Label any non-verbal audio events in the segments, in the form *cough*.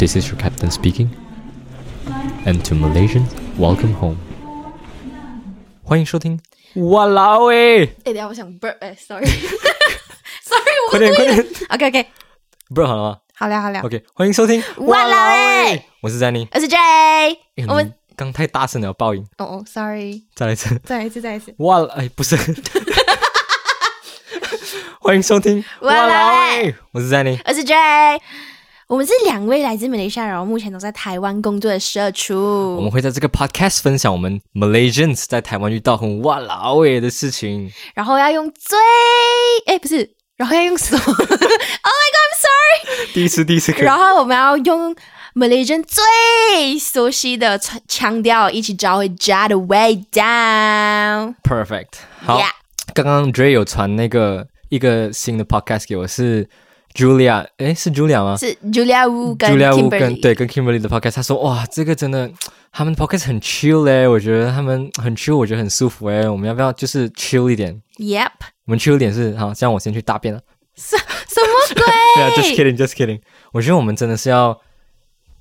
This is your captain speaking. And to Malaysians, welcome home. 欢迎收听。哇啦喂！哎、等一下我想 burp 哎、s o r r y sorry，我快点快点， OK *laughs* OK，不是好了吗好了好了？OK，欢迎收听。哇啦喂！我是 Zanny。我是 J，哎我们你刚太大声了，爆音。哦哦，sorry，再来一次。再来一次再来一次，哇啦，哎，不是。欢迎收听。哇啦喂！我是 Zanny。*laughs* 我是 J， 我们是两位来自马来西亚，然后目前都在台湾工作的社畜我畜们。会在这个 podcast 分享我们 Malaysians 在台湾遇到很哇啦喂的事情。然后要用最哎不是，然后要用什么？*laughs* Oh my god，I'm sorry 第一次，第一次可。以然后我们要用 Malaysian 最熟悉的腔腔调，一起找回家的味道。perfect。好 Yeah 刚刚 Dre 有传那个一个新的 podcast 给我，是 Julia，诶，是 Julia 吗是 Julia Wu 跟 Julia Wu 跟对跟 Kimberly 的 podcast，他说哇，这个真的他们 podcast 很 chill 嘞，我觉得他们很 chill，我觉得很舒服诶，我们要不要就是 chill 一点？Yep，我们 chill 一点是好，这样我先去大便了。什什么鬼？*laughs* 对啊，just kidding，just kidding。我觉得我们真的是要，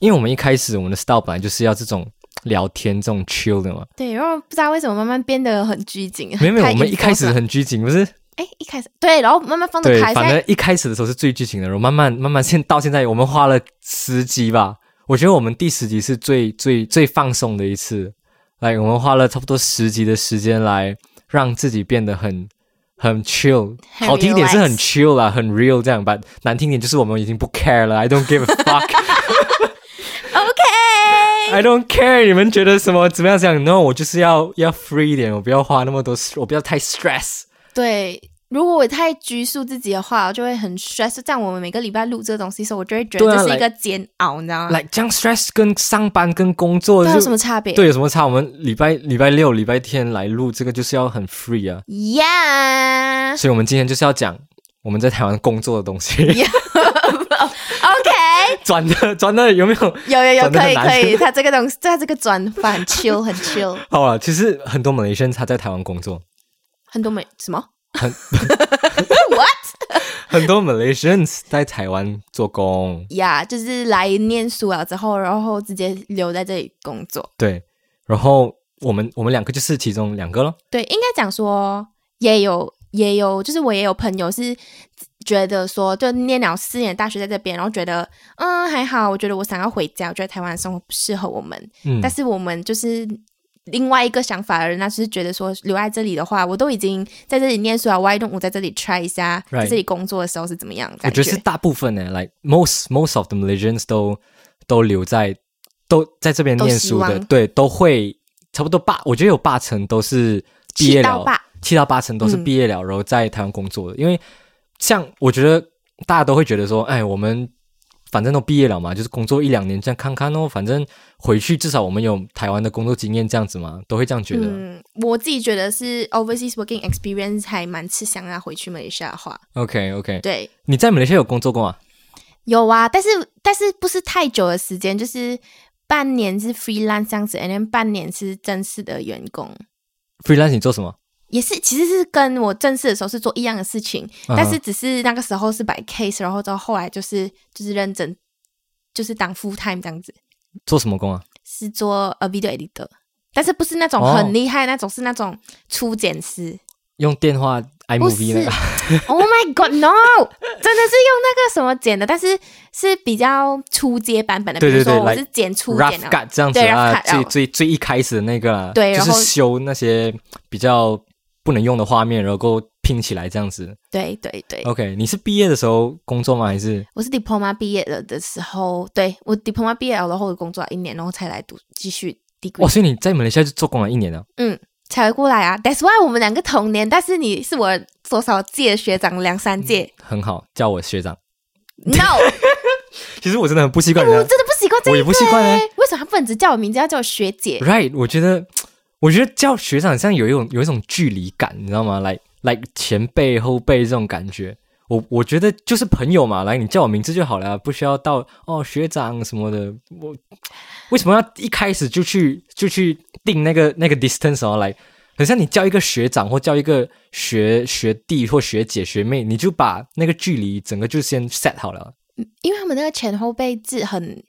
因为我们一开始我们的 style 本来就是要这种聊天、这种 chill 的嘛。对，然后不知道为什么慢慢变得很拘谨。没有没有，我们一开始很拘谨，不是？哎，一开始对，然后慢慢放得对，开。反正一开始的时候是最剧情的，然后慢慢慢慢现到现在，我们花了十集吧。我觉得我们第十集是最最最放松的一次，来，我们花了差不多十集的时间来让自己变得很很 chill，很好听一点是很 chill 啦，很 real 这样吧。难听点就是我们已经不 care 了，I don't give a fuck。*laughs* OK，I don't care，你们觉得什么怎么样讲？No，我就是要要 free 一点，我不要花那么多，我不要太 stress。对。如果我太拘束自己的话，我就会很 stress。这样我们每个礼拜录这个东西的时候，我就会觉得这是一个煎熬，你知道吗？来，这样 stress 跟上班跟工作有什么差别？对，有什么差？我们礼拜礼拜六、礼拜天来录这个就是要很 free 啊，，Yeah，OK，所以我们今天就是要讲我们在台湾工作的东西。*laughs* OK，转的转的有没有？有有有，可以可以。他这个东西，他这个转法很 chill，很 chill，好了，其实很多马来西他在台湾工作，很多美什么很 *laughs* What？很多 Malaysians 在台湾做工，呀就是来念书了之后，然后直接留在这里工作。对，然后我们我们两个就是其中两个咯。对，应该讲说也有也有，就是我也有朋友是觉得说，就念了四年大学在这边，然后觉得嗯还好，我觉得我想要回家，我觉得台湾的生活不适合我们。嗯但，是我们就是另外一个想法的人，那就是觉得说留在这里的话，我都已经在这里念书了，why don't 我在这里 try 一下 Right 在这里工作的时候是怎么样？我感觉得是大部分呢，like most most of the Malaysians 都都留在都在这边念书的，对，都会差不多八，我觉得有八成都是毕业了，七到八，成都是嗯毕业了，然后在台湾工作的。因为像我觉得大家都会觉得说，哎，我们反正都毕业了嘛，就是工作一两年这样看看哦，反正回去至少我们有台湾的工作经验这样子嘛，都会这样觉得。嗯，我自己觉得是 overseas working experience 还蛮吃香啊，回去马来西亚的话，OK OK，对。你在马来西亚有工作过吗？有啊，但是但是不是太久的时间，就是半年是 freelance 这样子，然后半年是正式的员工，freelance 你做什么？也是其实是跟我正式的时候是做一样的事情，嗯但是只是那个时候是摆 case，然后到后来就是就是认真，就是当 full time 这样子，做什么工啊？是做呃 video editor，但是不是那种哦很厉害那种，是那种初剪师。用电话 iMovie 那是个。*laughs* Oh my God，No！真的是用那个什么剪的，但是是比较初阶版本的，对对对比如说我是剪初剪的，这样子对啊最最最一开始的那个啦，就是对然后修那些比较不能用的画面，然后拼起来这样子。对对对。OK，你是毕业的时候工作吗？还是我是 diploma 毕业了的时候，对我 diploma 毕业了，然后我工作了一年，然后才来读继续 degree，、哇？所以你在马来西亚就做工了一年了。才会过来啊。That's why 我们两个同年，但是你是我多少届的学长，两三届。很好，叫我学长。No，*laughs* 其实我真的很不习惯。我真的不习惯这一我也不习惯欸欸为什么他不能只叫我名字，要叫我学姐？Right，我觉得，我觉得叫学长像有一种有一种距离感，你知道吗？来来前辈后辈这种感觉。我我觉得就是朋友嘛，来你叫我名字就好了，不需要到哦学长什么的。我为什么要一开始就去就去定那个那个 distance 哦？来，很像你叫一个学长或叫一个学学弟或学姐学妹，你就把那个距离整个就先 set 好了。因为他们那个前后辈字很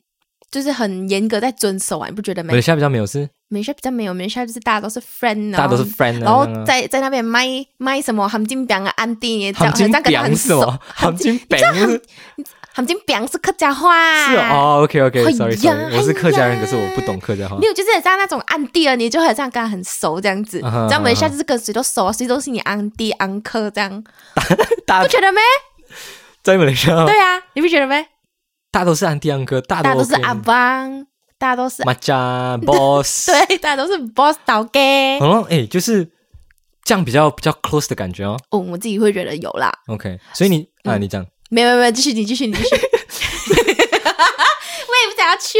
就是很严格在遵守啊，你不觉得没马来？西亚比较没有是，马来西亚比较没有，马来西亚就是大家都是 friend，大家都是 friend，啊然后在在那边卖卖什么含金饼啊、安迪，也这样含金很像跟他很熟？*laughs* 含金饼是含金饼是客家话，是哦，OK 哎 OK，sorry sorry，我是客家人，可是我不懂客家话没。有，就是像那种安迪啊，你就很像跟他很熟这样子。啊哈这样马来西亚啊哈就是跟谁都熟，谁都是你安迪安克这样，*laughs* 大不觉得没？在马来西亚，对啊，你不觉得没？大都是安迪安哥，大都是阿邦，大家都是马家 *laughs* boss，对，大家都是 boss 倒给。好像哎，就是这样比较比较 close 的感觉哦。哦，我自己会觉得有啦。OK，所以你啊，嗯你讲，没有没有继续你继续你继续。*laughs* 我也不想要秋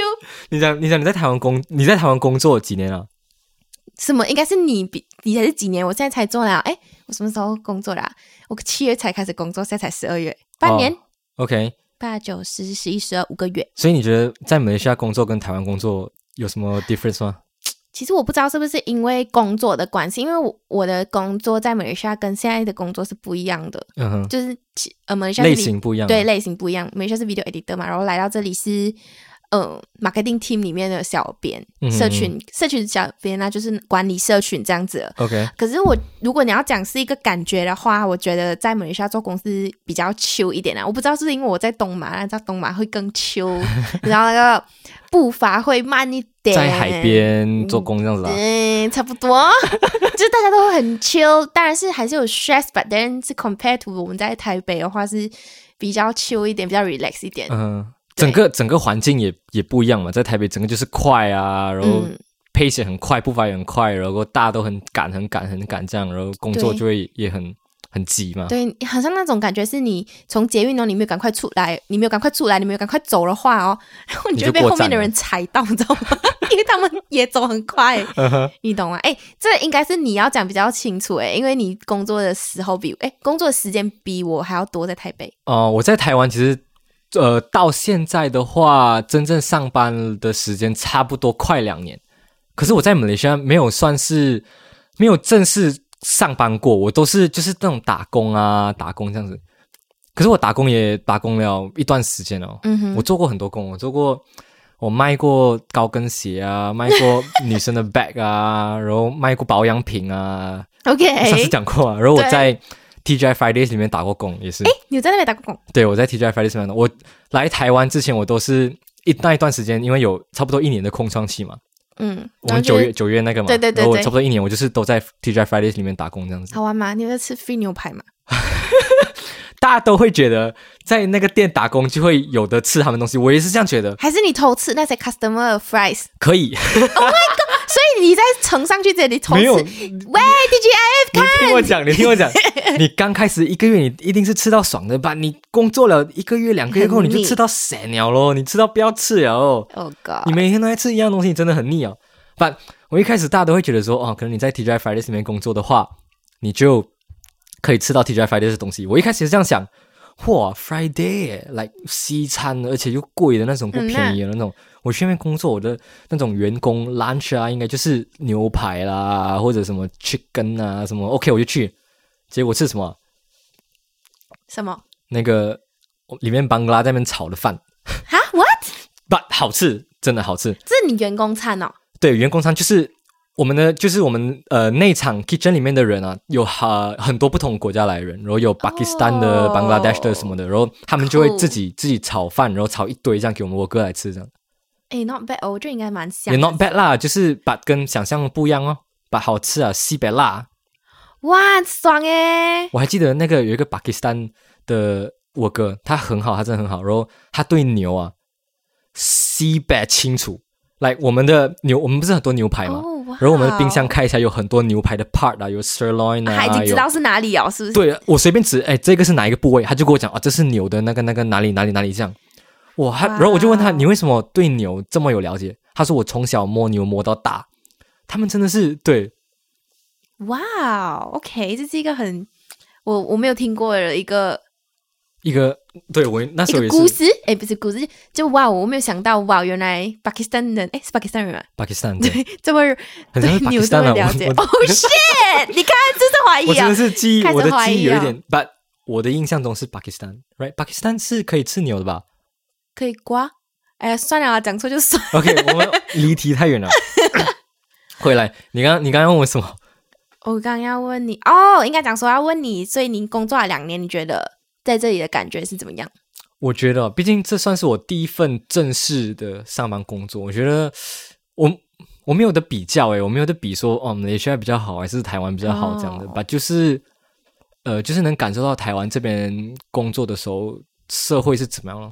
你讲，你讲你在台湾工，你在台湾工作几年了？什么？应该是你比你才是几年？我现在才做了。哎，我什么时候工作的、啊？我七月才开始工作，现在才十二月，半年。哦 OK，八九十十一十二五个月。所以你觉得在马来西亚工作跟台湾工作有什么 difference 吗？其实我不知道是不是因为工作的关系，因为我我的工作在马来西亚跟现在的工作是不一样的，嗯哼，就是其呃马来西亚类型不一样。对，类型不一样，马来西亚是 video editor 嘛，然后来到这里是呃 marketing team 里面的小编，嗯社群社群小编那就是管理社群这样子。OK，可是我如果你要讲是一个感觉的话，我觉得在马来西亚做公司比较 chill 一点啊。我不知道是不是因为我在东马，你知道东马会更 chill，然后那个步伐会慢一点，在海边做工这样子啊。嗯，差不多，*laughs* 就是大家都会很 chill，当然是还是有 stress，but then 是 compared to 我们在台北的话是比较 chill 一点，比较 relax 一点。嗯，对整个整个环境也也不一样嘛，在台北整个就是快啊，然后嗯 pace 也很快，步伐也很快，然后大家都很赶、很赶、很赶这样，然后工作就会也很很急嘛。对，好像那种感觉是你从捷运哦，你没有赶快出来，你没有赶快出来，你没有赶快走的话哦，*laughs* 然后你就会被后面的人踩到，你知道吗？因为他们也走很快，*laughs* 你懂吗？哎，这应该是你要讲比较清楚哎，因为你工作的时候比哎工作的时间比我还要多在台北。哦、我在台湾其实呃到现在的话，真正上班的时间差不多快两年。可是我在马来西亚没有算是没有正式上班过，我都是就是那种打工啊，打工这样子。可是我打工也打工了一段时间哦，嗯哼，我做过很多工，我做过我卖过高跟鞋啊，卖过女生的 bag 啊，然后卖过保养品啊，*laughs* OK，上次讲过啊。然后我在 TGI Fridays 里面打过工，也是。哎你有在那边打过工？对，我在 TGI Fridays 里面。我来台湾之前，我都是一那一段时间，因为有差不多一年的空窗期嘛，嗯，我们九月九月那个嘛，对对对然后我差不多一年，我就是都在 TGI Fridays 里面打工这样子。好玩吗？你有在吃 free 牛排吗？*laughs* 大家都会觉得在那个店打工就会有的吃他们东西，我也是这样觉得。还是你偷吃那些 customer fries？可以，*laughs* 所以你在呈上去这里？没有喂，DGIF 你听我讲，你听我讲，*laughs* 你刚开始一个月你一定是吃到爽的吧？你工作了一个月、两个月后，你就吃到散了咯，你吃到不要吃了哦。，Oh God！你每天都在吃一样东西，你真的很腻哦。但我一开始大家都会觉得说，哦，可能你在 TGI Fridays 里面工作的话，你就可以吃到 TGI Fridays 的东西。我一开始是这样想，哇，Friday 来西餐，而且又贵的那种，不嗯便宜的那种。我去那边工作，我的那种员工 lunch 啊，应该就是牛排啦，或者什么 chicken 啊，什么 OK 我就去。结果吃什么？什么？那个里面邦拉在那边炒的饭，啊？What？But *laughs* 好吃，真的好吃。这是你员工餐哦？对，员工餐就是我们的，就是我们呃内场 kitchen 里面的人啊，有哈很多不同国家来人，然后有巴基斯坦的、哦 Bangladesh 的什么的，然后他们就会自己自己炒饭，然后炒一堆这样给我们我哥来吃，这样哎，Not bad 哦，我觉得应该蛮香也的。not bad 啦，就是把跟想象的不一样哦，把好吃啊，西北辣。哇，爽哎！我还记得那个有一个巴基斯坦的我哥，他很好，他真的很好，然后他对牛啊西北清楚，来我们的牛，我们不是很多牛排吗？然后我们的冰箱开起来有很多牛排的 part 啊，有 sirloin 啊，他已经知道是哪里哦，是不是？对我随便指，哎，这个是哪一个部位？他就跟我讲啊，这是牛的那个那个哪里哪里哪里这样。哇，他哇然后我就问他，你为什么对牛这么有了解？他说我从小摸牛摸到大，他们真的是对哇，OK，这是一个很我我没有听过的一个一个对我那一时候也是个故事，哎，不是故事，就哇，我没有想到哇，原来巴基斯坦人，哎，是巴基斯坦人吗？巴基斯坦对，这么对牛这巴基斯坦啊，么了解。我哦、shit！你看，这是怀疑啊我真的。是记忆，我的怀疑啊记忆有一点，but 我的印象中是巴基斯坦，right？巴基斯坦是可以吃牛的吧？可以刮？哎呀，算了，讲错就算。OK，我们离题太远了。*laughs* 回来，你刚你刚刚问我什么？我刚刚要问你哦，应该讲说要问你，所以您工作了两年，你觉得在这里的感觉是怎么样？我觉得，毕竟这算是我第一份正式的上班工作，我觉得我我没有的比较诶，我没有的比说哦，马来西亚比较好还是台湾比较好这样的哦吧，就是呃，就是能感受到台湾这边工作的时候社会是怎么样了。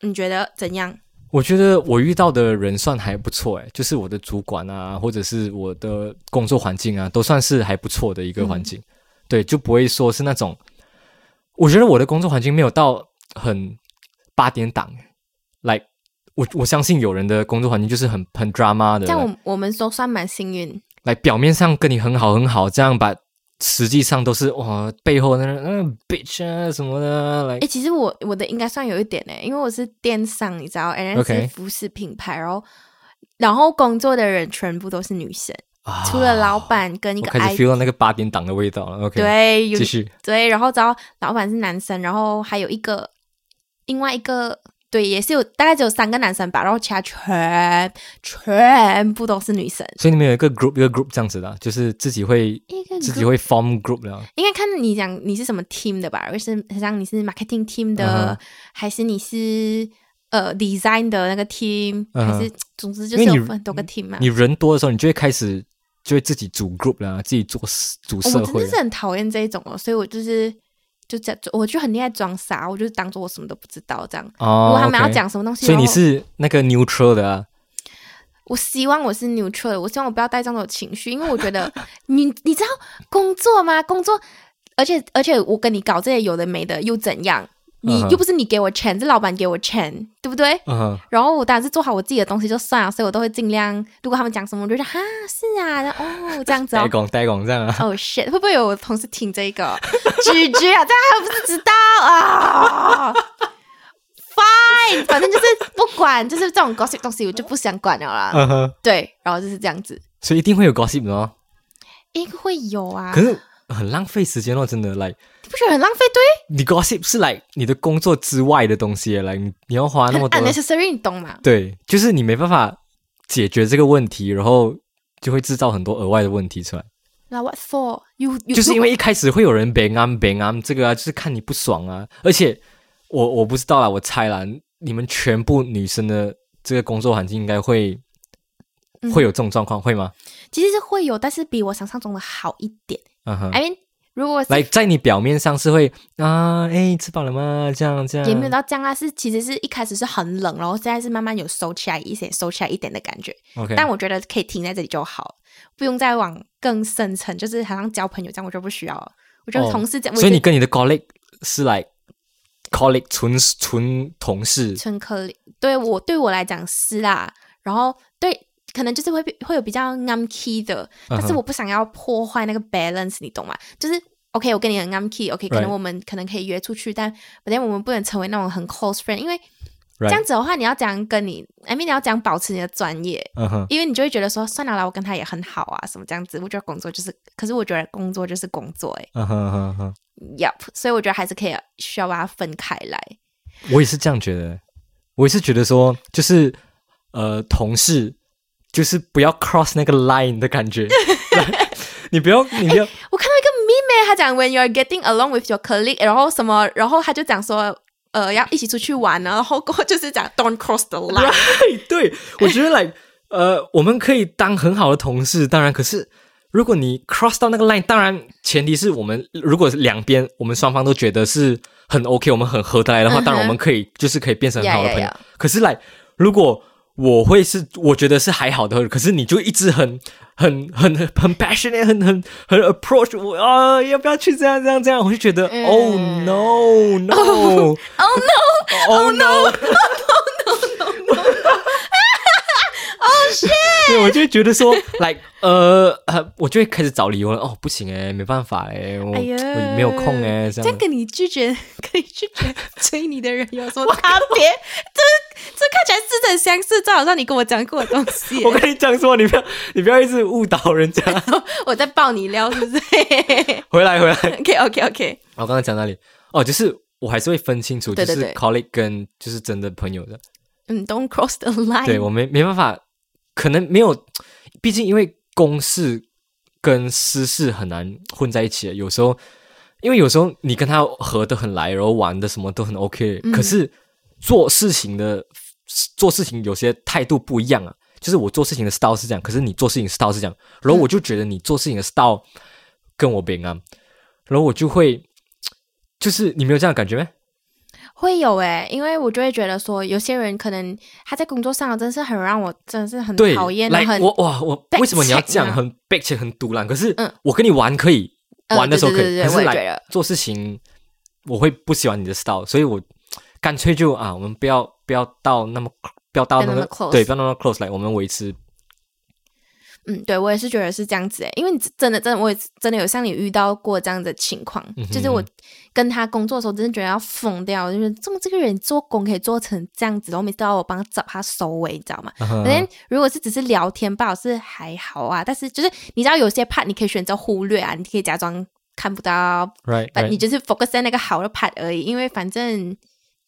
你觉得怎样？我觉得我遇到的人算还不错诶，就是我的主管啊，或者是我的工作环境啊，都算是还不错的一个环境。对，就不会说是那种，我觉得我的工作环境没有到很八点档，like 我我相信有人的工作环境就是很很 drama 的像我我们都算蛮幸运。来表面上跟你很好很好，这样把实际上都是哇背后那嗯、bitch 啊什么的，来哎、其实我我的应该算有一点呢，因为我是电商，你知道，然后 OK 是服饰品牌，然后然后工作的人全部都是女生，啊除了老板跟一个我开 I 始 feel 到那个八点档的味道了。OK，，对，有继续。对，然后只要老板是男生，然后还有一个另外一个对，也是有大概只有三个男生吧，然后其他全全部都是女生。所以你们有一个 group 一个 group 这样子的啊，就是自己会自己会 form group 的啊。应该看你讲你是什么 team 的吧，或是好像你是 marketing team 的还是你是呃 design 的那个 team，、还是总之就是你有很多个 team 嘛。你人多的时候，你就会开始就会自己组 group 啦，自己做组我社会我真的是。很讨厌这一种哦，所以我就是就在我就很厉害装傻，我就当做我什么都不知道这样。哦，如果他们要讲什么东西，所以你是那个 neutral 的啊。我希望我是 neutral 的，我希望我不要带这种情绪，因为我觉得你你知道工作吗？工作，而且而且我跟你搞这些有的没的又怎样？你又不是你给我钱，是老板给我钱，对不对？然后我当然是做好我自己的东西就算了，所以我都会尽量。如果他们讲什么，我就觉得哈是啊，然后哦这样子哦。*laughs* 代工代工这样啊。*laughs* 哦、shit，会不会有我同事听这个？*laughs* 拒绝啊，这样还不是知道啊？Fine，反正就是不管，就是这种 gossip 东西我就不想管了啦。嗯哼，对，然后就是这样子。所以一定会有 gossip 的哦。诶，会有啊，可是很浪费时间哦，真的来。你不觉得很浪费？对你 gossip 是来你的工作之外的东西，来你你要花那么多，，unnecessary，你懂吗？对，就是你没办法解决这个问题，然后就会制造很多额外的问题出来。那 what for？you, you 就是因为一开始会有人 bang on bang on 这个啊，就是看你不爽啊。而且我我不知道啦，我猜啦，你们全部女生的这个工作环境应该会、嗯会有这种状况，会吗？其实是会有，但是比我想象中的好一点。嗯哼，I mean，如果是来在你表面上是会啊，哎，吃饱了吗？这样这样，也没有到这样啊，是其实是一开始是很冷，然后现在是慢慢有收起来一些，收起来一点的感觉。OK，但我觉得可以停在这里就好，不用再往更深层，就是好像交朋友这样，我就不需要了。我觉得哦同事这样，所以你跟你的 colleague 是来 colleague 纯纯同事纯 colleague，对我对我来讲是啦。然后对，可能就是会比会有比较暗 key 的，但是我不想要破坏那个 balance，你懂吗？就是 OK，我跟你很暗 key，OK，、可能我们可能可以约出去，但但我们不能成为那种很 close friend，因为这样子的话，你要讲跟你，I mean 你要讲保持你的专业，因为你就会觉得说，算了啦，我跟他也很好啊，什么这样子。我觉得工作就是，可是我觉得工作就是工作、欸，嗯哼嗯哼嗯哼，Yup，所以我觉得还是可以需要把它分开来。我也是这样觉得，我也是觉得说，就是呃，同事就是不要 cross 那个 line 的感觉，*laughs* 你不要，*laughs* 你不要，我看到一个 meme，他讲 When you are getting along with your colleague，然后什么，然后他就讲说，呃，要一起出去玩啊，然后过后就是讲 Don't cross the line。*laughs* 对，我觉得 like 呃，我们可以当很好的同事，当然，可是如果你 cross 到那个 line，当然前提是我们如果两边我们双方都觉得是很 OK，我们很合得来的话，当然我们可以就是可以变成很好的朋友。yeah, yeah. 可是来，如果我会是我觉得是还好的，可是你就一直很很很很 passionate，很很很 approach 我啊，要不要去这样这样这样？我就觉得、嗯 oh *laughs* no *laughs* no Oh no！oh no！对，我就会觉得说，*laughs* like，呃呃，我就会开始找理由了。哦，不行哎，没办法哎，我、哎我没有空哎，这样这。跟你拒绝可以拒绝追你的人有什么 *laughs* 差别？这这看起来似曾相识，这好像你跟我讲过的东西。*laughs* 我跟你讲说，你不要你不要一直误导人家。我在爆你料，是不是回来回来，？OK OK OK，我刚刚讲哪里？哦，就是我还是会分清楚，就是 colleague 跟就是真的朋友的。嗯，Don't cross the line。对我没没办法，可能没有，毕竟因为公事跟私事很难混在一起。有时候，因为有时候你跟他合得很来，然后玩的什么都很 OK，、嗯可是做事情的做事情有些态度不一样啊。就是我做事情的 style 是这样，可是你做事情 style 是这样，然后我就觉得你做事情的 style 跟我不一样，然后我就会，就是你没有这样的感觉吗？会有诶、因为我就会觉得说，有些人可能他在工作上真是很让我真的是很对，讨厌，来很我哇，我为什么你要这样很 back 且很独揽？可是嗯。我跟你玩可以，呃玩的时候可以，对对对对可是来做事情我会不喜欢你的 style，所以我干脆就啊，我们不要不要到那么不要到那个 close 对，不要那么 close 来，我们维持嗯，对我也是觉得是这样子诶，因为你真的真的我也真的有像你遇到过这样的情况，嗯就是我跟他工作的时候，真的觉得要疯掉，就是这么这个人做工可以做成这样子，然后每次都要我帮他找他收尾，你知道吗？嗯反正如果是只是聊天吧，是还好啊，但是就是你知道有些 part 你可以选择忽略啊，你可以假装看不到，right，, right 你就是 focus 在那个好的 part 而已，因为反正。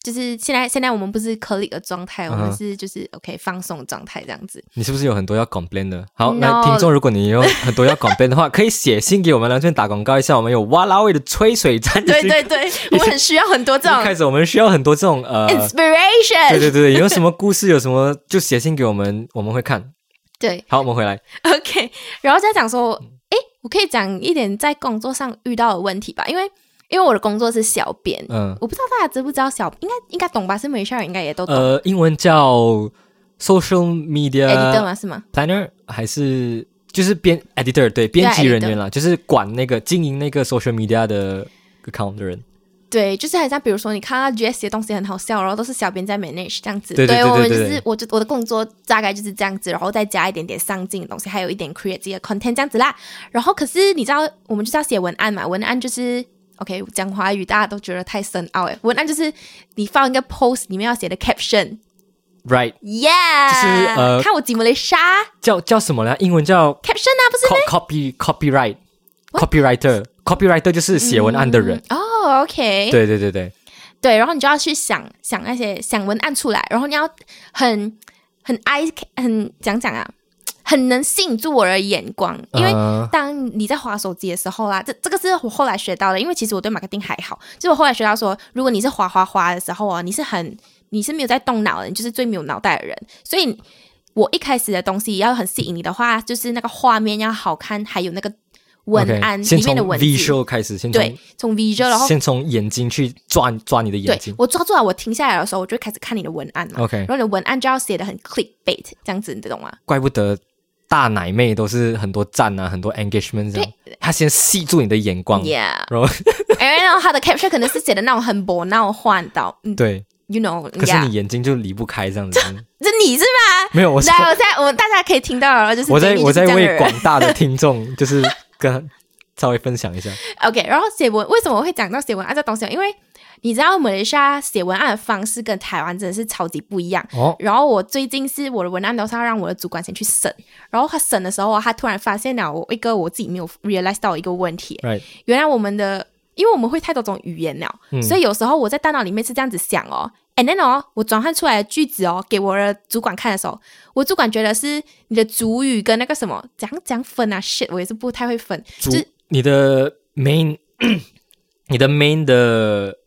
就是现在，现在我们不是 colleague 的状态，我们是就是 OK 放松的状态这样子。你是不是有很多要 complain 的？好来听众，如果你有很多要 complain 的话，*laughs* 可以写信给我们，来这边打广告一下。我们有哇啦味的吹水站，对对对，我们很需要很多这种开始我们需要很多这种呃，inspiration。对对对，有什么故事，有什么就写信给我们，我们会看。对好，我们回来。OK，然后再讲说，诶，我可以讲一点在工作上遇到的问题吧，因为因为我的工作是小编，嗯，我不知道大家知不知道小，应该应该懂吧？是美校人应该也都懂。呃，英文叫 social media editor 吗？是吗？planner 还是就是编 editor 对编辑人员啦，就是管那个经营那个 social media 的 account 的人。对，就是很像比如说你看到 GS 的东西很好笑，然后都是小编在 manage 这样子。对对对对我们就是我就我的工作大概就是这样子，然后再加一点点上进的东西，还有一点 create 自己的 content 这样子啦。然后可是你知道，我们就是要写文案嘛，文案就是。OK，讲华语大家都觉得太深奥诶。文案就是你放一个 post 里面要写的 caption，Right，Yeah，就是呃看我怎么来杀叫叫什么呢？英文叫 caption 啊，不是 co- copy copyright copywriter copywriter 就是写文案的人。哦，OK，对对对对，对，然后你就要去想想那些想文案出来，然后你要很很 eye 很讲讲啊，很能吸引住我的眼光，因为呃当你在划手机的时候啦，这这个是我后来学到的，因为其实我对 marketing 还好，就是我后来学到说，如果你是滑滑滑的时候啊，你是很你是没有在动脑的，你就是最没有脑袋的人，所以我一开始的东西要很吸引你的话，就是那个画面要好看，还有那个文案里面的文字，visual 开始，先从对，从 visual 然后先从眼睛去抓抓你的眼睛。我抓住了，我停下来的时候，我就开始看你的文案嘛。OK，然后你的文案就要写的很 clickbait 这样子，你懂吗？怪不得大奶妹都是很多赞啊，很多 engagement 这样。他先吸住你的眼光 Yeah，然后然后他的 caption 可能是写的那种很博闹换到，嗯对，，you know，可是你眼睛就离不开这样子。*laughs* 这你是吗？没有，我是来，我在我大家可以听到了，就是我在我在为广大的听众，*laughs* 就是跟稍微分享一下。OK，然后写文为什么我会讲到写文案这东西？因为你知道马来西亚写文案的方式跟台湾真的是超级不一样。哦，然后我最近是我的文案都是要让我的主管先去审，然后他审的时候啊，他突然发现了我一个我自己没有 realize 到一个问题，right，原来我们的，因为我们会太多种语言了，嗯。所以有时候我在大脑里面是这样子想哦，and then 哦，我转换出来的句子哦，给我的主管看的时候，我主管觉得是你的主语跟那个什么讲讲分啊，shit，我也是不太会分，主就是你的 main，你的 main 的，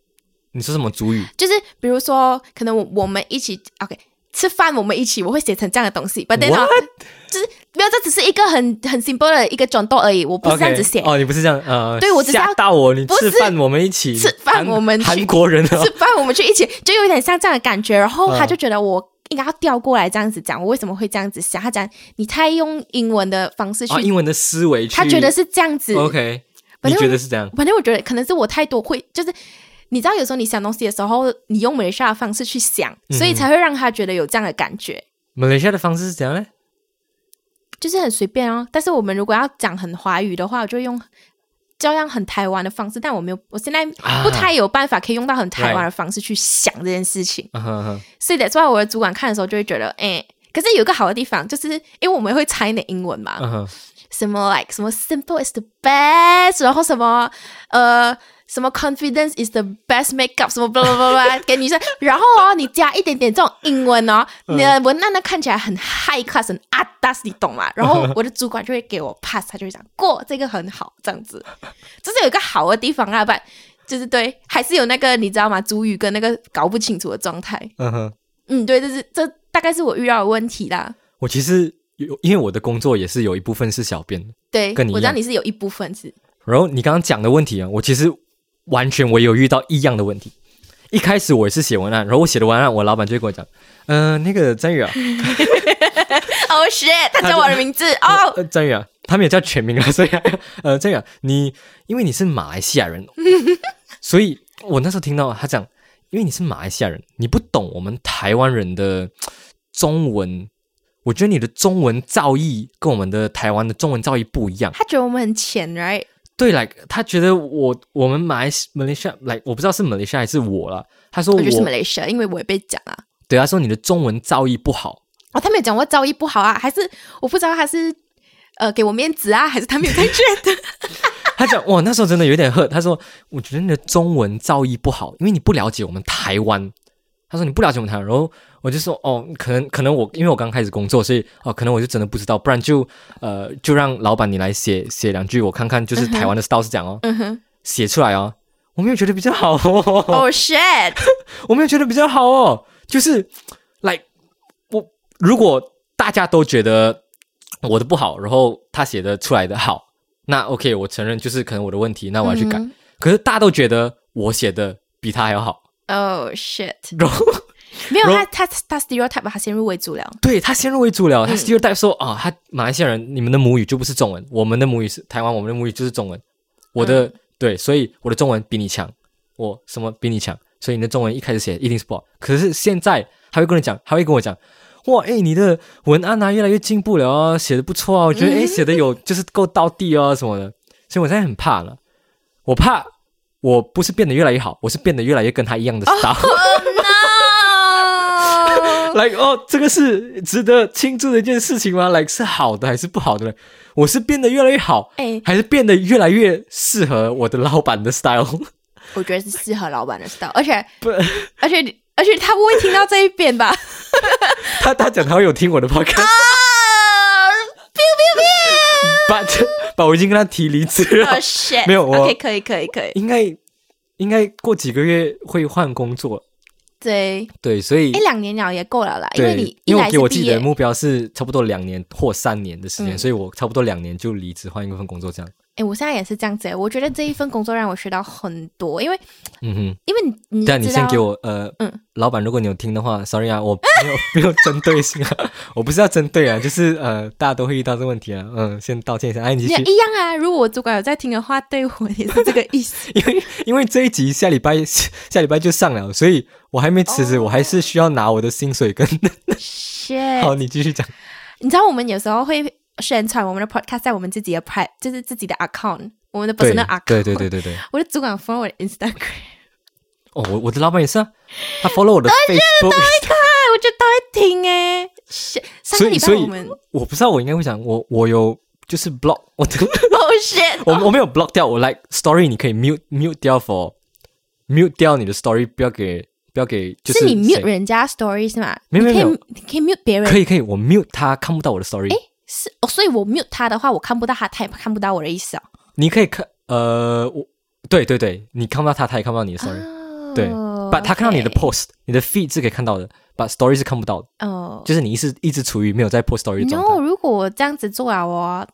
你说什么主语？就是比如说，可能我我们一起 OK 吃饭，我们一起，我会写成这样的东西，but then？就是没有，这只是一个很很 simple 的一个转动而已，我不是这样子写。哦，你不是这样，呃，对我只是要吓到我，你吃饭我们一起，吃饭我们韩国人哦吃，饭我们去一起，就有点像这样的感觉。然后他嗯就觉得我应该要调过来这样子讲，我为什么会这样子想？他讲你太用英文的方式去，啊，英文的思维去，他觉得是这样子。OK，你觉得是这样？反正我觉得可能是我太多会，就是你知道，有时候你想东西的时候，你用美下的方式去想，嗯所以才会让他觉得有这样的感觉。马来西亚的方式是怎样呢？就是很随便哦。但是我们如果要讲很华语的话，我就用照样很台湾的方式，但我没有，我现在啊不太有办法可以用到很台湾的方式去想这件事情。所以得，所以我的主管看的时候就会觉得，哎、可是有一个好的地方，就是因为我们会掺一点英文嘛，什么 like 什么 simple is the best，然后什么呃什么 confidence is the best makeup，什么 blah blah blah *laughs* 给女生，然后哦你加一点点这种英文哦，你的文案呢看起来很 high class，很 a d a s 你懂吗？然后我的主管就会给我 pass，*laughs* 他就会讲过这个很好，这样子，这是有一个好的地方啊，不然就是对，还是有那个你知道吗？主语跟那个搞不清楚的状态。嗯哼，嗯，对，这是这大概是我遇到的问题啦。我其实有，因为我的工作也是有一部分是小编，对，跟你我知道你是有一部分是，然后你刚刚讲的问题啊，我其实完全我有遇到一样的问题。一开始我也是写文案，然后我写的文案，我老板就会跟我讲，嗯、那个张宇啊，哦、*laughs* shit，他叫我的名字哦，呃，张宇啊，他没有叫全名啊，*laughs* 所以呃，张宇啊，你因为你是马来西亚人，*laughs* 所以我那时候听到他讲，因为你是马来西亚人，你不懂我们台湾人的中文，我觉得你的中文造诣跟我们的台湾的中文造诣不一样。他觉得我们很浅，right？对，like 他觉得我我们马来西马来西亚，like 我不知道是马来西亚还是我了。他说我我就是 Malaysia，因为我也被讲啊。对他说你的中文造诣不好，哦，他没有讲我造诣不好啊，还是我不知道他是呃给我面子啊，还是他没有在觉得？*laughs* 他讲哇那时候真的有点喝。他说我觉得你的中文造诣不好，因为你不了解我们台湾。他说你不了解我们台湾，然后我就说哦，可能可能我因为我刚开始工作，所以哦可能我就真的不知道，不然就呃就让老板你来写写两句，我看看就是台湾的 style 是这样哦，嗯哼，写出来哦，我没有觉得比较好哦。哦 *laughs* shit，*laughs* 我没有觉得比较好哦，就是，like 我如果大家都觉得我的不好，然后他写的出来的好，那 OK，我承认就是可能我的问题，那我要去改。嗯可是大家都觉得我写的比他还要好，，Oh shit，然后没有他他他 stereotype 把他先入为主了。对他先入为主了，他 stereotype 说啊、他马来西亚人你们的母语就不是中文，我们的母语是台湾，我们的母语就是中文，我的、对，所以我的中文比你强，我什么比你强，所以你的中文一开始写一定是不好。可是现在他会跟你讲，他会跟我讲，哇，哎，你的文案啊越来越进步了哦，写的不错啊，我觉得哎 *laughs* 写的有就是够到地哦什么的，所以我现在很怕了，我怕我不是变得越来越好，我是变得越来越跟他一样的 style。*laughs* no，like 哦，这个是值得庆祝的一件事情吗？like 是好的还是不好的呢？我是变得越来越好，哎还是变得越来越适合我的老板的 style？我觉得是适合老板的 style，而且不，而且而且他不会听到这一遍吧？*laughs* 他他讲他会有听我的 podcast，啊把把我已经跟他提离职了哦，shit，没有我 OK，可以可以可以，应该应该过几个月会换工作，对，对，所以一两年了也够了啦，因为你，因为我给我自己的目标是差不多两年或三年的时间，嗯所以我差不多两年就离职换一份工作这样。哎，我现在也是这样子，我觉得这一份工作让我学到很多，因为 *laughs* 嗯哼。因为你你对啊，你先给我呃，嗯老板，如果你有听的话，sorry 啊，我没有没有 *laughs* 针对性啊，我不是要针对啊，就是呃，大家都会遇到这个问题啊，嗯，先道歉一下，哎，你也，一样啊。如果我主管有在听的话，对我也是这个意思。*laughs* 因为因为这一集下礼拜下礼拜就上了，所以我还没辞职，哦我还是需要拿我的薪水跟，*laughs* 好你继续讲，你知道我们有时候会宣传我们的 podcast 在我们自己的 pri，就是自己的 account，我们的对 personal account。对对对对对，*laughs* 我的主管 follow 我的 Instagram，*laughs* 哦，我我的老板也是啊，他 follow 我的 Facebook，哎，我觉得他会听哎。shit，上个礼拜所以所以我们我不知道我应该会讲，我我有就是 block 我的。哦 shit，我我没有 block 掉，我 like story 你可以 mute mute 掉 for mute 掉你的 story，不要给不要给，就是是你 mute 人家 story 是吗？没有没有你可以可以 mute 别人可以可以，我 mute 他看不到我的 story，是哦，所以我 mute 他的话，我看不到他，他也看不到我的意思哦。你可以看呃我对对对，你看不到他，他也看不到你的 story，、对哦把他看到你的 post，你的 feed 是可以看到的，把 story 是看不到的，哦，就是你一直一直处于没有在 post story 的状 no，态。如果我这样子做啊，我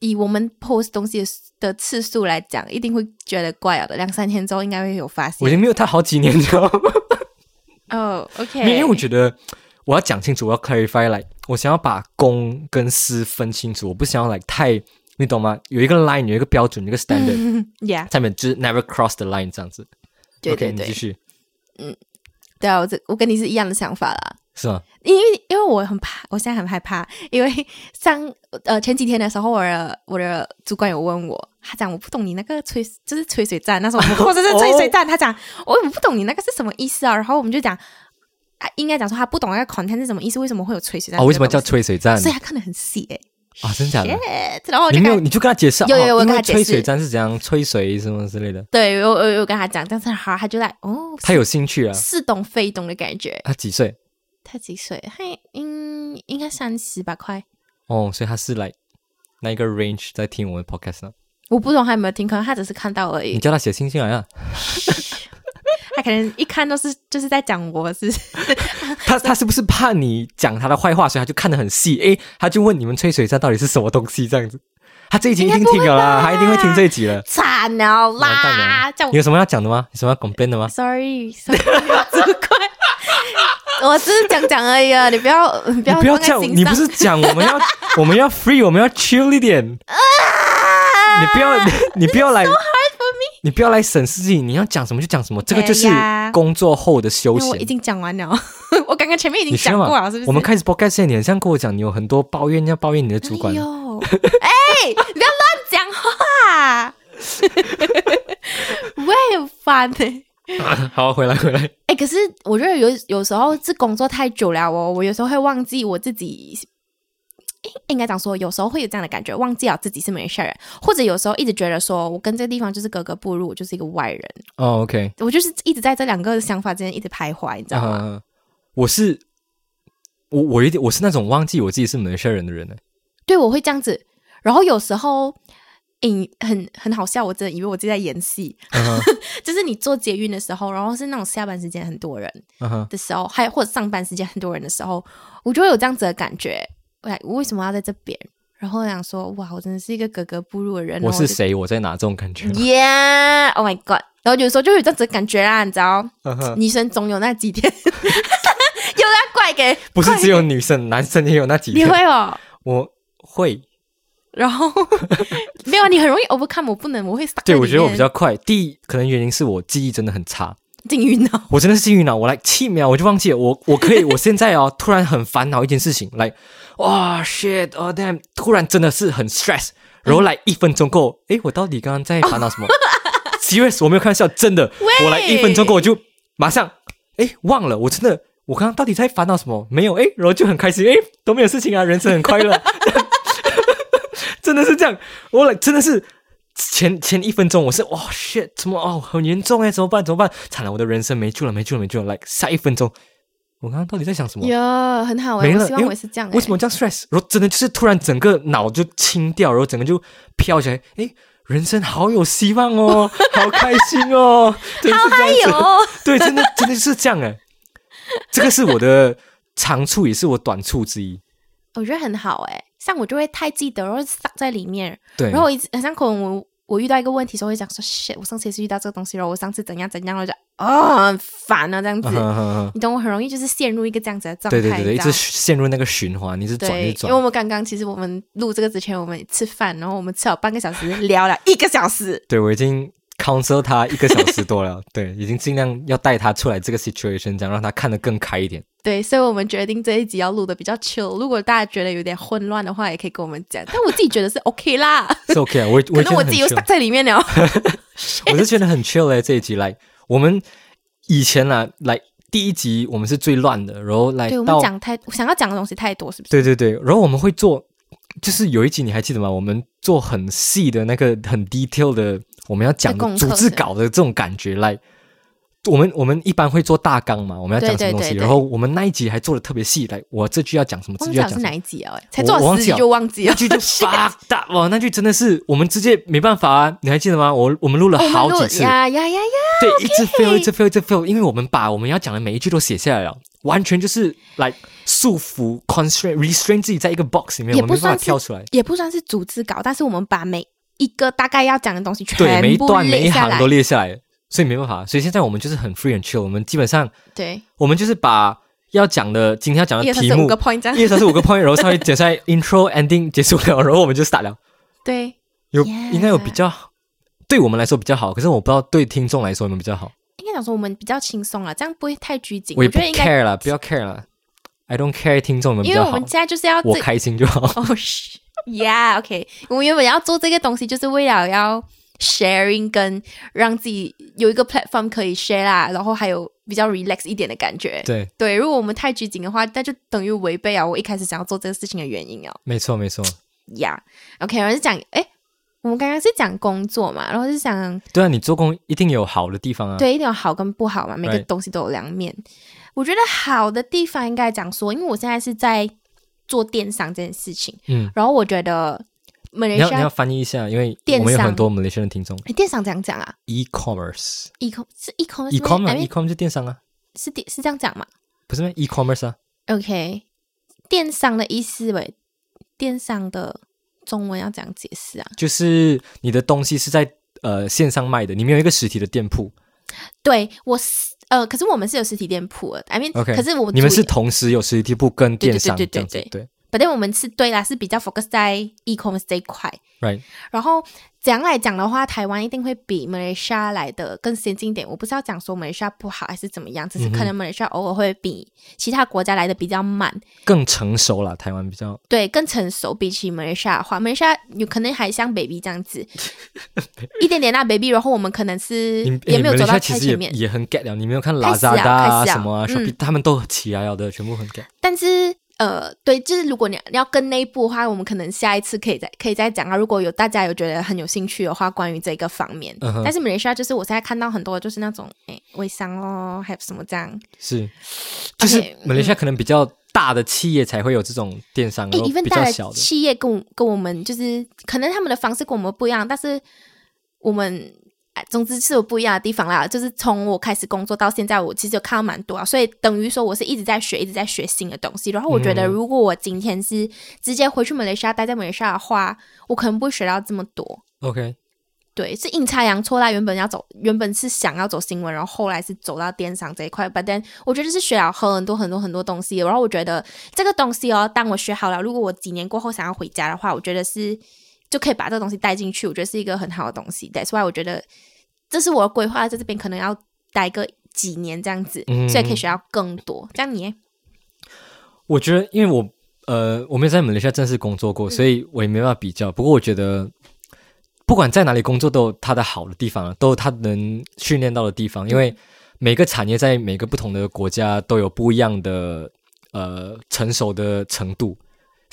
以我们 post 东西的的次数来讲，一定会觉得怪了的。两三天之后应该会有发现。我已经 mute 他好几年了，*laughs* 哦，OK，因为我觉得我要讲清楚，我要 clarify，like 我想要把公跟私分清楚，我不想要 like 太，你懂吗？有一个 line，有一个标准，有一个 standard，，Yeah，*laughs* 上面就是 never cross the line 这样子。对 OK，你继续嗯对啊，我这我跟你是一样的想法啦。是吗？因为因为我很怕，我现在很害怕，因为上呃前几天的时候，我的我的主管有问我，他讲我不懂你那个吹就是吹水站，那时候我们 *laughs* 或者是吹水站，他讲我我不懂你那个是什么意思啊，然后我们就讲啊，应该讲说他不懂那个 content 是什么意思，为什么会有吹水站？哦，为什么叫？吹水站？所以他看得很细诶、啊，真假的？shit，然后我你没有，就你就跟他解释，有有有哦因为跟他解释吹水站是怎样吹水什么之类的，对，我我有跟他讲，但是好，他就来哦，*laughs* 他有兴趣啊。似懂非懂的感觉。他几岁？他几岁？他应应该三十吧，快。哦，所以他是来那一个 range 在听我们 podcast 呢。我不懂他有没有听，可能他只是看到而已。你叫他写信进来啊。*laughs* 他可能一看都是就是在讲我是 *laughs* 他他是不是怕你讲他的坏话，所以他就看得很细？诶，他就问你们吹水站到底是什么东西这样子。他这一集一定听了啦，他一定会听这一集了。惨了啦！了你有什么要讲的吗？有什么要 complain 的吗？sorry，sorry，这么快。*laughs* 我只是讲讲而已啊，你不要你不要不要这样。你不是讲我们要我们要 free，我们要 chill 一点。你不要 *laughs* 你不要来，你不要来审视自己，你要讲什么就讲什么，这个就是工作后的休闲。因为我已经讲完了，*laughs* 我刚刚前面已经讲过了，是不是？我们开始 podcast 前，你很像跟我讲，你有很多抱怨要抱怨你的主管哎。呦，哎，你不要乱讲话，我也很烦呢、好，回来回来。哎、可是我觉得有有时候是工作太久了哦，我有时候会忘记我自己。应应该讲说，有时候会有这样的感觉，忘记了自己是马来西亚人，或者有时候一直觉得说我跟这个地方就是格格不入，我就是一个外人，哦，OK，我就是一直在这两个想法之间一直徘徊，你知道吗？嗯，我是我我有点我是那种忘记我自己是马来西亚人的人呢。对，我会这样子。然后有时候，诶，很很好笑，我真的以为我自己在演戏。*laughs* 就是你坐捷运的时候，然后是那种下班时间很多人的时候，还有或者上班时间很多人的时候，我就会有这样子的感觉。哎，我为什么要在这边？然后我想说，哇，我真的是一个格格不入的人。我是谁？我在哪？这种感觉。就？Yeah，Oh my God！然后有时候就有这样子的感觉啦，你知道，女生总有那几天，*laughs* 又在怪给，不是只有女生，男生也有那几天你天。会哦。我会，然后 *laughs* 没有，你很容易 overcome，我不能，我会对我觉得我比较快。第一，可能原因是我记忆真的很差，进晕脑。我真的是幸运脑，我来七秒我就忘记了。我我可以，我现在哦，突然很烦恼一件事情，来，哇 shit，哦 damn，突然真的是很 stress，然后来一分钟过后，诶，我到底刚刚在烦恼什么？*laughs* serious，我没有开玩笑，真的，我来一分钟过后我就马上，哎，忘了，我真的，我刚刚到底在烦恼什么？没有，哎，然后就很开心，哎，都没有事情啊，人生很快乐，*laughs* 真的是这样，我来真的是。前前一分钟我是哇 shit 怎么哦很严重哎怎么办怎么办惨了我的人生没救了没救了没救了来下一分钟我刚刚到底在想什么？哟，很好哎、我希望我也是这样、欸。为什么这样 stress？然后真的就是突然整个脑就清掉，然后整个就飘起来，诶，人生好有希望哦，*laughs* 好开心哦，真的是这样子，有 *laughs* 对，真的真的是这样哎，这个是我的长处，也是我短处之一。我觉得很好哎、像我就会太记得，然后塞在里面，对，然后我一直很像可能我我遇到一个问题时候会讲说 shit，我上次也是遇到这个东西，然后我上次怎样怎样，然后就啊、很烦啊这样子。你懂我很容易就是陷入一个这样子的状态，对对对对，一直陷入那个循环，你是转对一，转因为我。们刚刚其实我们录这个之前，我们吃饭，然后我们吃了半个小时，聊了一个小时。对我已经 counsel 他一个小时多了，*laughs* 对，已经尽量要带他出来这个 situation，这样让他看得更开一点。对，所以我们决定这一集要录的比较 chill。如果大家觉得有点混乱的话，也可以跟我们讲。但我自己觉得是 OK 啦，*laughs* 是 OK 啊，我可我自己又 stuck 在里面了。*laughs* 我是觉得很 chill 嘞，这一集来，我们以前啊，来第一集我们是最乱的，然后来对我们讲太想要讲的东西太多，是不是？对对对，然后我们会做，就是有一集你还记得吗？我们做很细的那个很 detail 的，我们要讲组织稿的这种感觉来。我们我们一般会做大纲嘛，我们要讲什么东西，对对对对然后我们那一集还做的特别细，来我这句要讲什么，这句要讲什么哪一集啊？才做了十集我忘记了就忘记了。那句就 *laughs* fuck that 哇，那句真的是我们直接没办法啊！你还记得吗？我我们录了好几次，呀呀呀呀！对，一直 fail，一直 fail，一直 fail，因为我们把我们要讲的每一句都写下来了，完全就是来束缚、constrain、restrain 自己在一个 box 里面，我们没办法跳出来。也不算是组织稿，但是我们把每一个大概要讲的东西对，每一全部段每一列下来行都。列下来，所以没办法。所以现在我们就是很 free and chill，我们基本上对，我们就是把要讲的今天要讲的题目二三四五个 point 一。二三四五个 point，然后稍微剪下来 intro、ending 结束了，然后我们就 start 了。对，有应该有比较对我们来说比较好，可是我不知道对听众来说有没有比较好。应该讲说我们比较轻松了，这样不会太拘谨。我也不觉得应该，care 了，不要 care 了。I don't care 听众们比较好因为我们，现在就是要我开心就好。*laughs* 哦是，Yeah，OK，我们原本要做这个东西，就是为了要 sharing 跟让自己有一个 platform 可以 share 啦，然后还有比较 relax 一点的感觉。对，对，如果我们太拘谨的话，那就等于违背啊我一开始想要做这个事情的原因啊。没错没错。Yeah，OK，然后是讲，哎，我们刚刚是讲工作嘛，然后是讲，对啊，你做工一定有好的地方啊。对，一定有好跟不好嘛，每个东西都有两面。我觉得好的地方应该讲说，因为我现在是在做电商这件事情，嗯，然后我觉得马来你要你要亚翻译一下，因为我们有很多 Malaysian 的听众。诶电商怎样讲啊 e-commerce？e-com 是 e-com e-com 啊 I mean，e-com 就电商啊，是电是这样讲吗不是吗？e-commerce 啊，？OK，电商的意思为电商的中文要怎样解释啊？就是你的东西是在呃线上卖的，你没有一个实体的店铺。对我是呃，可是我们是有实体店铺的，I mean，OK，可是我你们是同时有实体店铺跟对对电商对对这样子对对。反正我们是对啦，是比较 focus 在 e-commerce 这一块。，right，然后怎样来讲的话，台湾一定会比马来西亚来的更先进一点。我不是要讲说马来西亚不好还是怎么样，只是可能马来西亚偶尔会比其他国家来的比较慢，更成熟了。台湾比较对，更成熟。比起马来西亚的话，马来西亚有可能还像 baby 这样子，*laughs* 一点点那 baby，然后我们可能是也没有走到太前面，也很 get 了。你没有看开始啊 Lazada 啊开始啊什么啊嗯他们都起来了的，全部很 get。但是。呃，对，就是如果你要跟内部的话，我们可能下一次可以再可以再讲啊。如果有大家有觉得很有兴趣的话，关于这个方面，但是马来西亚就是我现在看到很多就是那种哎微商哦，还有什么这样，是，就是嗯马来西亚可能比较大的企业才会有这种电商，然诶，一份大的。企业跟我跟我们就是可能他们的方式跟我们不一样，但是我们。哎总之是有不一样的地方啦，就是从我开始工作到现在，我其实有看到蛮多啊，所以等于说我是一直在学，一直在学新的东西。然后我觉得，嗯如果我今天是直接回去马来西亚，待在马来西亚的话，我可能不会学到这么多。OK，对，是阴差阳错啦。原本要走，原本是想要走新闻，然后后来是走到电商这一块。But then 我觉得是学了很多很多很多东西。然后我觉得这个东西哦，当我学好了，如果我几年过后想要回家的话，我觉得是就可以把这个东西带进去。我觉得是一个很好的东西。That's why 我觉得这是我的规划，在这边可能要待个几年这样子，嗯所以可以学到更多。这样你我觉得，因为我呃，我没有在马来西亚正式工作嗯过，所以我也没办法比较。不过我觉得，不管在哪里工作，都有它的好的地方啊，都有它能训练到的地方。因为每个产业在每个不同的国家都有不一样的呃成熟的程度。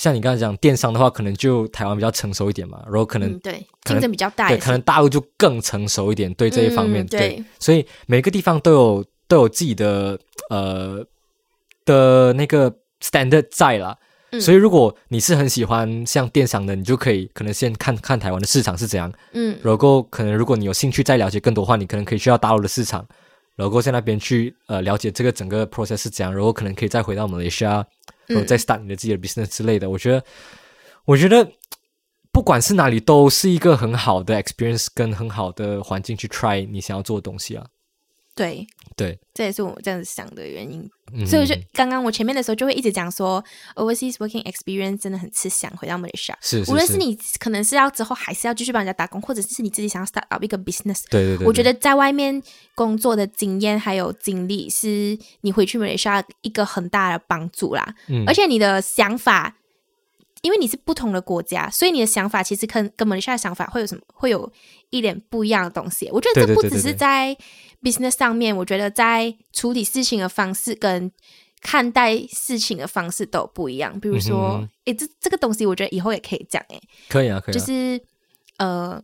像你刚才讲电商的话，可能就台湾比较成熟一点嘛，然后可能、嗯，对，可能竞争比较大对，也是，可能大陆就更成熟一点，对这一方面，嗯对。所以每个地方都有都有自己的呃的那个 standard 在啦。嗯。所以如果你是很喜欢像电商的，你就可以可能先看看台湾的市场是怎样，嗯。然后可能如果你有兴趣再了解更多的话，你可能可以去到大陆的市场，然后在那边去呃了解这个整个 process 是怎样，然后可能可以再回到马来西亚，然后再 start 你的自己的 business 之类的。我觉得，我觉得不管是哪里，都是一个很好的 experience 跟很好的环境去 try 你想要做的东西啊。对，对，这也是我这样子想的原因。嗯、所以我就刚刚我前面的时候就会一直讲说，overseas working experience 真的很吃香，回到马来西亚。是是是无论是你可能是要之后还是要继续帮人家打工，或者是你自己想要 start up 一个 business，对对对，我觉得在外面工作的经验还有经历，是你回去马来西亚一个很大的帮助啦。嗯而且你的想法，因为你是不同的国家，所以你的想法其实跟跟马来西亚的想法会有什么会有一点不一样的东西。我觉得对这不只是在 business 上面，我觉得在处理事情的方式跟看待事情的方式都不一样。比如说，嗯诶，这这个东西我觉得以后也可以讲，诶，可以啊，可以啊，就是呃，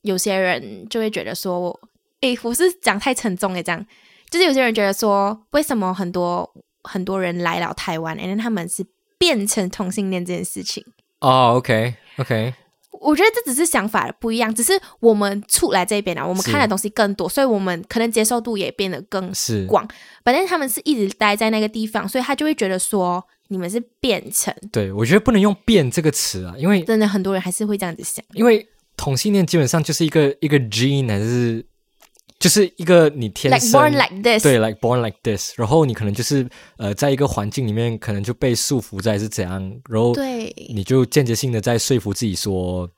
有些人就会觉得说，诶，我是讲太沉重诶，这样，就是有些人觉得说，为什么很多很多人来到台湾，然后他们是变成同性恋这件事情？哦，OK OK，我觉得这只是想法的不一样，只是我们出来这边啊，我们看的东西更多，所以我们可能接受度也变得更是广。反正他们是一直待在那个地方，所以他就会觉得说，你们是变成，对，我觉得不能用“变”这个词啊，因为真的很多人还是会这样子想。因为同性恋基本上就是一个一个 gene 还是就是一个你天 Like 生 born like this，对，like born like this，然后你可能就是呃，在一个环境里面，可能就被束缚在是怎样，然后对。你就间接性的在说服自己说，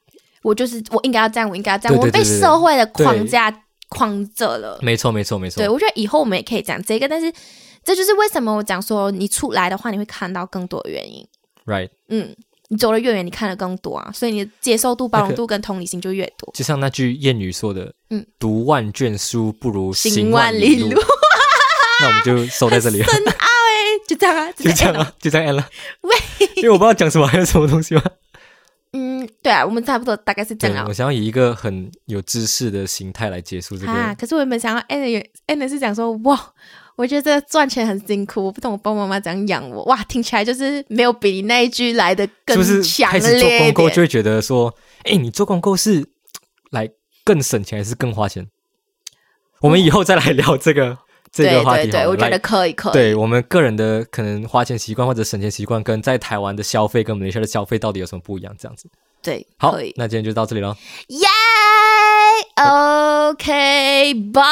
我就是我应该要这样，我应该要这样，我们被对对对。对对社会的框架框着了。没错，没错，没错。对，，我觉得以后我们也可以讲这个，但是这就是为什么我讲说你出来的话，你会看到更多的原因。，right，嗯，你走得越远，你看的更多啊，所以你的接受度、包容度跟同理心就越多。就像那句谚语说的，嗯，读万卷书不如行行万里路。*laughs* 那我们就收在这里了，深奥哎，*laughs* 就这样啊，就这样啊。啊，就这样 end 了。喂，因为我不知道讲什么，还有什么东西吗？嗯，对啊，我们差不多大概是这样啊我。想要以一个很有知识的形态来结束这个。啊，可是我原本想要 a n n 是讲说，哇，我觉得这个赚钱很辛苦，我不懂我爸爸妈妈怎样养我，哇，听起来就是没有比你那一句来的更是不是强开始做烈一点。光购就会觉得说，哎，你做光购是来更省钱还是更花钱？我们以后再来聊这个 *laughs* 这对个话题对对，对我觉得可以可以。对我们个人的可能花钱习惯或者省钱习惯，跟在台湾的消费跟马来西亚的消费到底有什么不一样？这样子。对，好，。那今天就到这里喽。耶，OK，拜。